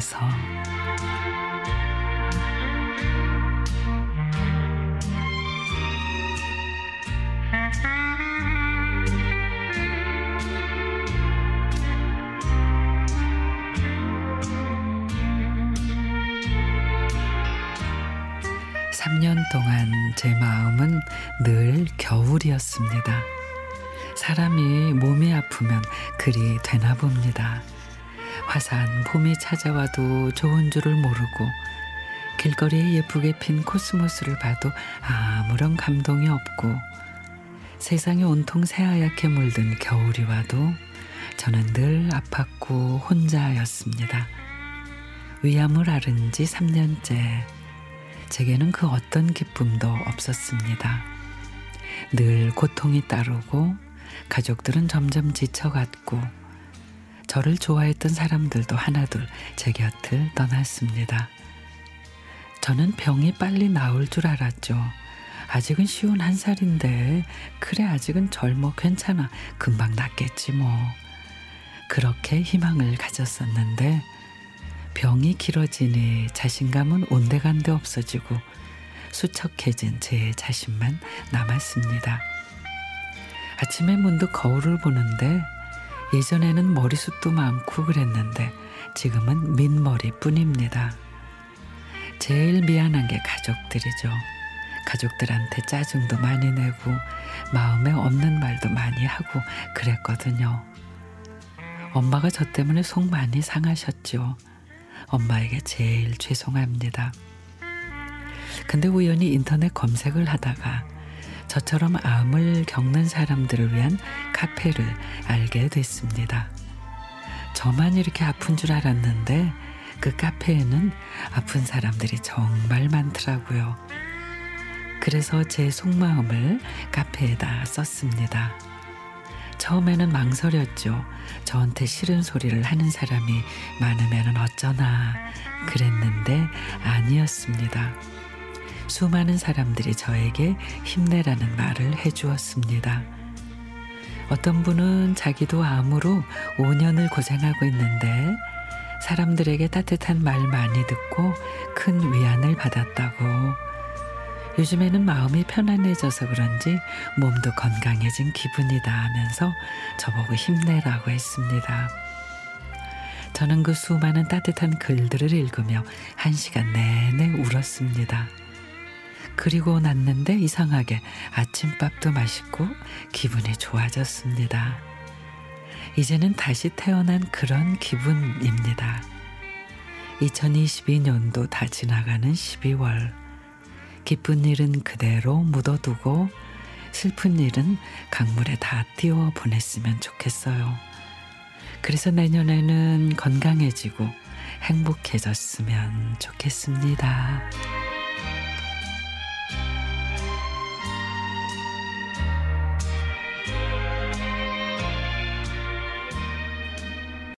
주옵소서. 3년 동안 제 마음은 늘 겨울이었습니다. 사람이 몸이 아프면 그리 되나 봅니다. 화사한 봄이 찾아와도 좋은 줄을 모르고 길거리에 예쁘게 핀 코스모스를 봐도 아무런 감동이 없고 세상이 온통 새하얗게 물든 겨울이 와도 저는 늘 아팠고 혼자였습니다. 위암을 앓은 지 3년째 제게는 그 어떤 기쁨도 없었습니다. 늘 고통이 따르고 가족들은 점점 지쳐갔고 저를 좋아했던 사람들도 하나둘 제 곁을 떠났습니다. 저는 병이 빨리 나을 줄 알았죠. 아직은 쉬운 한 살인데 그래 아직은 젊어 괜찮아 금방 낫겠지 뭐. 그렇게 희망을 가졌었는데 병이 길어지니 자신감은 온데간데 없어지고 수척해진 제 자신만 남았습니다. 아침에 문득 거울을 보는데 예전에는 머리숱도 많고 그랬는데 지금은 민머리 뿐입니다. 제일 미안한 게 가족들이죠. 가족들한테 짜증도 많이 내고 마음에 없는 말도 많이 하고 그랬거든요. 엄마가 저 때문에 속 많이 상하셨죠. 엄마에게 제일 죄송합니다. 근데 우연히 인터넷 검색을 하다가 저처럼 암을 겪는 사람들을 위한 카페를 알게 됐습니다. 저만 이렇게 아픈 줄 알았는데 그 카페에는 아픈 사람들이 정말 많더라고요. 그래서 제 속마음을 카페에다 썼습니다. 처음에는 망설였죠. 저한테 싫은 소리를 하는 사람이 많으면 어쩌나 그랬는데 아니었습니다. 수많은 사람들이 저에게 힘내라는 말을 해주었습니다. 어떤 분은 자기도 암으로 5년을 고생하고 있는데 사람들에게 따뜻한 말 많이 듣고 큰 위안을 받았다고 요즘에는 마음이 편안해져서 그런지 몸도 건강해진 기분이다 하면서 저보고 힘내라고 했습니다. 저는 그 수많은 따뜻한 글들을 읽으며 한 시간 내내 울었습니다. 그리고 났는데 이상하게 아침밥도 맛있고 기분이 좋아졌습니다. 이제는 다시 태어난 그런 기분입니다. 2022년도 다 지나가는 12월. 기쁜 일은 그대로 묻어두고 슬픈 일은 강물에 다 띄워 보냈으면 좋겠어요. 그래서 내년에는 건강해지고 행복해졌으면 좋겠습니다.